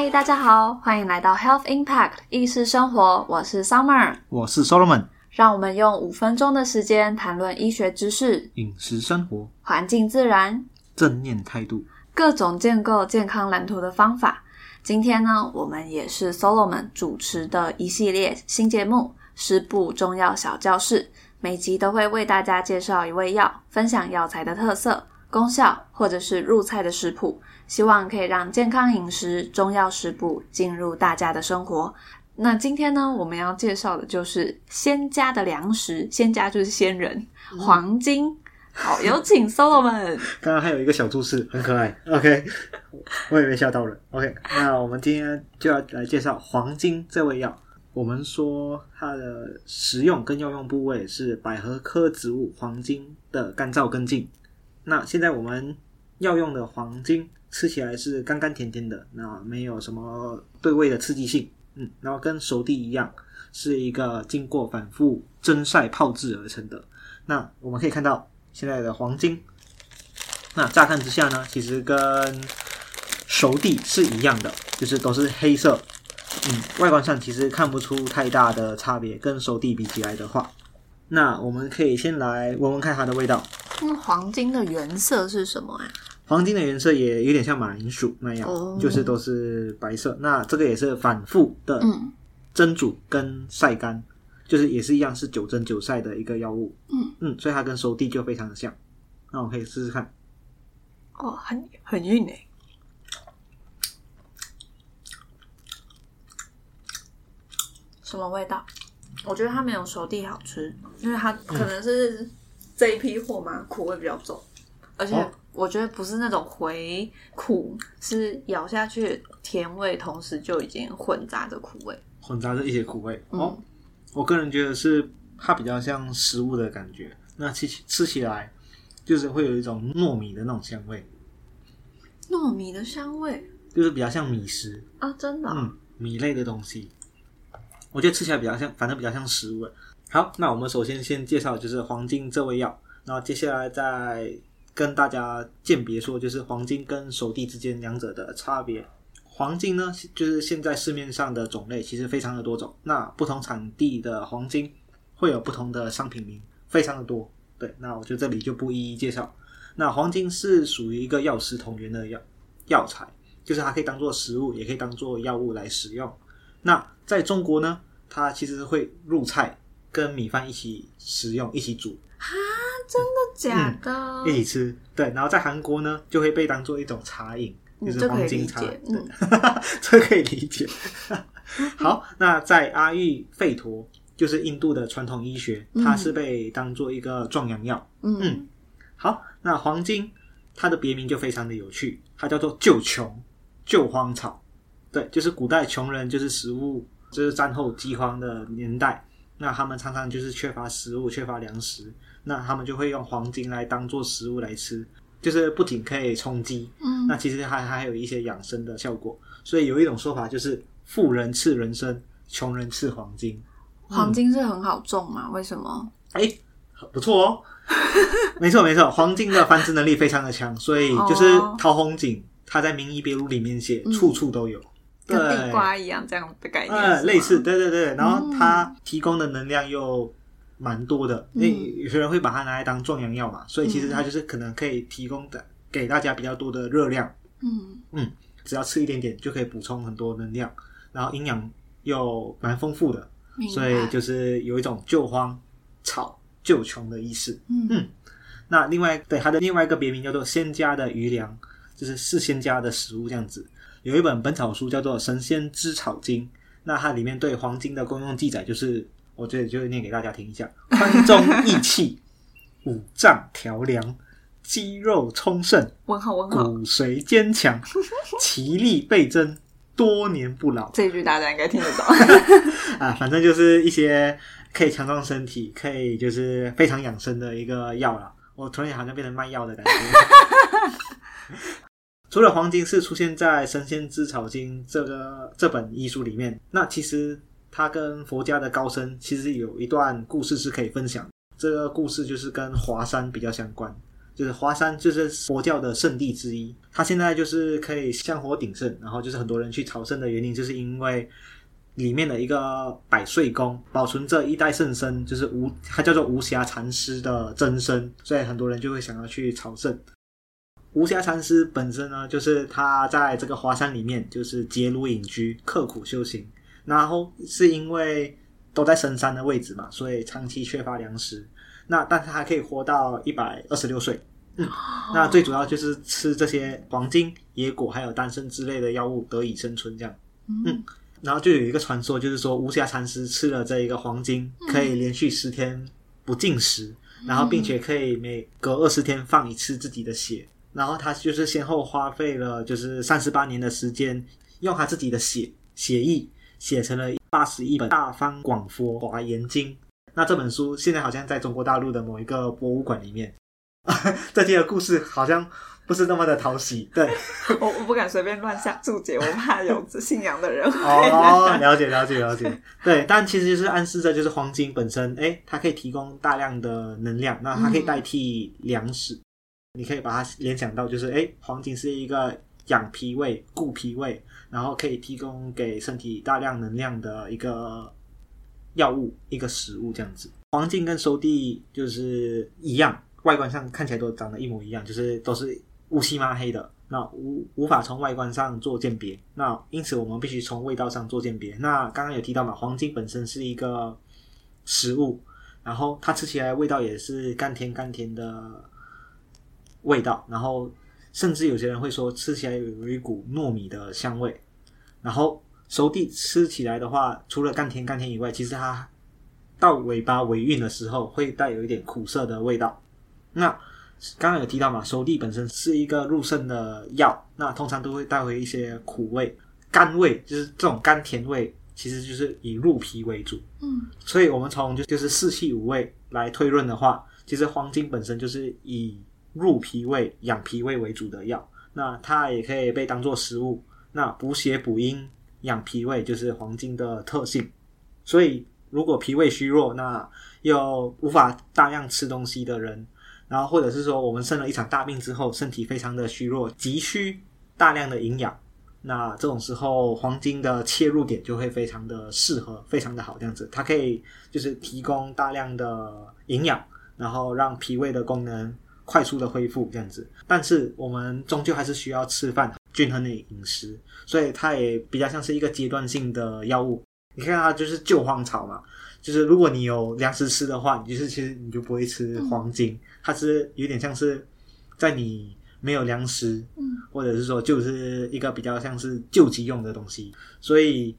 嗨，大家好，欢迎来到 Health Impact 意识生活，我是 Summer，我是 Solomon，让我们用五分钟的时间谈论医学知识、饮食生活、环境自然、正念态度、各种建构健康蓝图的方法。今天呢，我们也是 Solomon 主持的一系列新节目《食部中药小教室》，每集都会为大家介绍一味药，分享药材的特色、功效，或者是入菜的食谱，希望可以让健康饮食、中药食补进入大家的生活。那今天呢，我们要介绍的就是仙家的粮食，仙家就是仙人，黄金。好，有请 Solomon。刚刚还有一个小注释，很可爱。OK，我也被吓到了。OK，那我们今天就要来介绍黄金这味药。我们说它的食用跟药用部位是百合科植物黄金的干燥根茎。那现在我们要用的黄金吃起来是甘甘甜甜的，那没有什么对味的刺激性。嗯，然后跟熟地一样，是一个经过反复蒸晒泡制而成的。那我们可以看到。现在的黄金，那乍看之下呢，其实跟熟地是一样的，就是都是黑色。嗯，外观上其实看不出太大的差别，跟熟地比起来的话，那我们可以先来闻闻看它的味道。那黄金的原色是什么呀？黄金的原色也有点像马铃薯那样，就是都是白色。那这个也是反复的蒸煮跟晒干。就是也是一样，是九蒸九晒的一个药物。嗯嗯，所以它跟熟地就非常的像。那我可以试试看。哦，很很硬诶。什么味道？我觉得它没有熟地好吃，因为它可能是这一批货嘛，苦味比较重。而且我觉得不是那种回苦，是咬下去甜味，同时就已经混杂着苦味，混杂着一些苦味。哦。我个人觉得是它比较像食物的感觉，那吃吃起来就是会有一种糯米的那种香味，糯米的香味就是比较像米食啊，真的，嗯，米类的东西，我觉得吃起来比较像，反正比较像食物。好，那我们首先先介绍就是黄金这味药，然后接下来再跟大家鉴别说，就是黄金跟熟地之间两者的差别。黄金呢，就是现在市面上的种类其实非常的多种。那不同产地的黄金会有不同的商品名，非常的多。对，那我就这里就不一一介绍。那黄金是属于一个药食同源的药药材，就是它可以当做食物，也可以当做药物来使用。那在中国呢，它其实会入菜，跟米饭一起食用，一起煮。啊，真的假的？一起吃。对，然后在韩国呢，就会被当做一种茶饮。就是黄金茶，嗯，这可以理解。好，那在阿育吠陀，就是印度的传统医学，它是被当做一个壮阳药。嗯，好，那黄金它的别名就非常的有趣，它叫做救穷救荒草。对，就是古代穷人就是食物，就是战后饥荒的年代，那他们常常就是缺乏食物，缺乏粮食，那他们就会用黄金来当做食物来吃。就是不仅可以充饥，嗯，那其实还还有一些养生的效果。所以有一种说法就是，富人吃人参，穷人吃黄金。黄金是很好种吗？为什么？哎，不错哦，没错没错，黄金的繁殖能力非常的强，所以就是陶弘景他在《名医别录》里面写，处处都有，跟地瓜一样这样的概念，嗯，类似，对对对，然后它提供的能量又。蛮多的，因为有些人会把它拿来当壮阳药嘛，所以其实它就是可能可以提供的给大家比较多的热量。嗯嗯，只要吃一点点就可以补充很多能量，然后营养又蛮丰富的，所以就是有一种救荒草救穷的意思。嗯嗯，那另外对它的另外一个别名叫做仙家的余粮，就是是仙家的食物这样子。有一本本草书叫做《神仙之草经》，那它里面对黄金的功用记载就是。我这里就念给大家听一下：宽中益气，五脏调凉，肌肉充盛，问号问号，骨髓坚强，其力倍增，多年不老。这句大家应该听得懂 啊，反正就是一些可以强壮身体，可以就是非常养生的一个药了。我突然好像变成卖药的感觉。除了黄金是出现在《神仙之草经》这个这本医书里面，那其实。他跟佛家的高僧其实有一段故事是可以分享。这个故事就是跟华山比较相关，就是华山就是佛教的圣地之一，它现在就是可以香火鼎盛，然后就是很多人去朝圣的原因，就是因为里面的一个百岁宫保存着一代圣僧，就是无它叫做无暇禅师的真身，所以很多人就会想要去朝圣。无暇禅师本身呢，就是他在这个华山里面就是结庐隐居，刻苦修行，然后是因为都在深山的位置嘛，所以长期缺乏粮食。那但是还可以活到一百二十六岁。嗯，那最主要就是吃这些黄金、野果还有丹参之类的药物得以生存这样。嗯，然后就有一个传说，就是说无暇禅师吃了这一个黄金，可以连续十天不进食，然后并且可以每隔二十天放一次自己的血。然后他就是先后花费了就是三十八年的时间，用他自己的血血意写成了八十一本《大方广佛华严经》。那这本书现在好像在中国大陆的某一个博物馆里面。这期的故事好像不是那么的讨喜，对 我我不敢随便乱下注解，我怕有信仰的人。哦，了解了解了解，对，但其实就是暗示着就是黄金本身，哎，它可以提供大量的能量，那它可以代替粮食。你可以把它联想到，就是哎，黄金是一个养脾胃、固脾胃，然后可以提供给身体大量能量的一个药物、一个食物这样子。黄金跟收地就是一样，外观上看起来都长得一模一样，就是都是乌漆嘛黑的，那无无法从外观上做鉴别。那因此我们必须从味道上做鉴别。那刚刚有提到嘛，黄金本身是一个食物，然后它吃起来味道也是甘甜甘甜的。味道，然后甚至有些人会说吃起来有一股糯米的香味，然后熟地吃起来的话，除了甘甜甘甜以外，其实它到尾巴尾韵的时候会带有一点苦涩的味道。那刚刚有提到嘛，熟地本身是一个入肾的药，那通常都会带回一些苦味、甘味，就是这种甘甜味，其实就是以入脾为主。嗯，所以我们从就就是四气五味来推论的话，其实黄金本身就是以入脾胃、养脾胃为主的药，那它也可以被当做食物。那补血补阴、养脾胃就是黄金的特性。所以，如果脾胃虚弱，那又无法大量吃东西的人，然后或者是说我们生了一场大病之后，身体非常的虚弱，急需大量的营养，那这种时候黄金的切入点就会非常的适合，非常的好。这样子，它可以就是提供大量的营养，然后让脾胃的功能。快速的恢复这样子，但是我们终究还是需要吃饭，均衡的饮食，所以它也比较像是一个阶段性的药物。你看它就是救荒草嘛，就是如果你有粮食吃的话，你就是其实你就不会吃黄金，它是有点像是在你没有粮食，嗯，或者是说就是一个比较像是救急用的东西，所以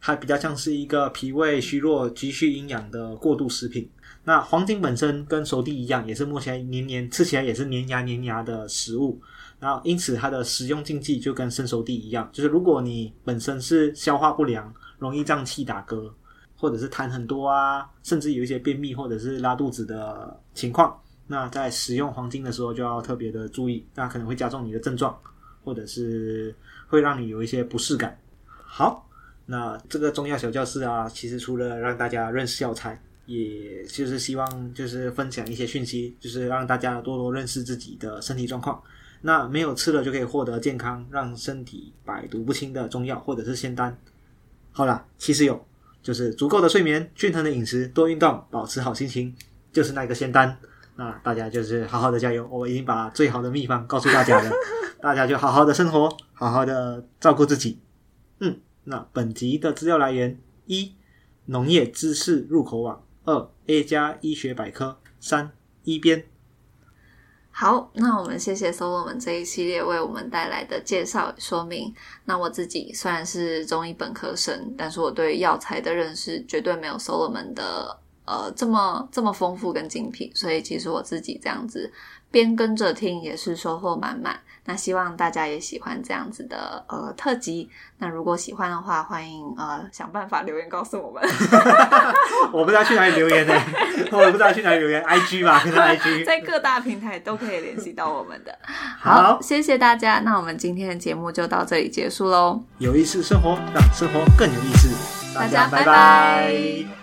它比较像是一个脾胃虚弱急需营养的过渡食品。那黄金本身跟熟地一样，也是摸起来黏黏，吃起来也是黏牙黏牙的食物。然后因此它的食用禁忌就跟生熟地一样，就是如果你本身是消化不良、容易胀气打嗝，或者是痰很多啊，甚至有一些便秘或者是拉肚子的情况，那在食用黄金的时候就要特别的注意，那可能会加重你的症状，或者是会让你有一些不适感。好，那这个中药小教室啊，其实除了让大家认识药材。也就是希望就是分享一些讯息，就是让大家多多认识自己的身体状况。那没有吃了就可以获得健康，让身体百毒不侵的中药或者是仙丹。好了，其实有，就是足够的睡眠、均衡的饮食、多运动、保持好心情，就是那个仙丹。那大家就是好好的加油，我已经把最好的 秘方告诉大家了，大家就好好的生活，好好的照顾自己。嗯，那本集的资料来源：一农业知识入口网。二 A 加医学百科，三一边。好，那我们谢谢 Solomon 这一系列为我们带来的介绍说明。那我自己虽然是中医本科生，但是我对药材的认识绝对没有 Solomon 的呃这么这么丰富跟精辟，所以其实我自己这样子。边跟着听也是收获满满。那希望大家也喜欢这样子的呃特辑。那如果喜欢的话，欢迎呃想办法留言告诉我们。我不知道去哪里留言呢？我不知道去哪里留言。I G 吧，可能 I G 在各大平台都可以联系到我们的。好，谢谢大家。那我们今天的节目就到这里结束喽。有意思生活，让生活更有意思。大家拜拜。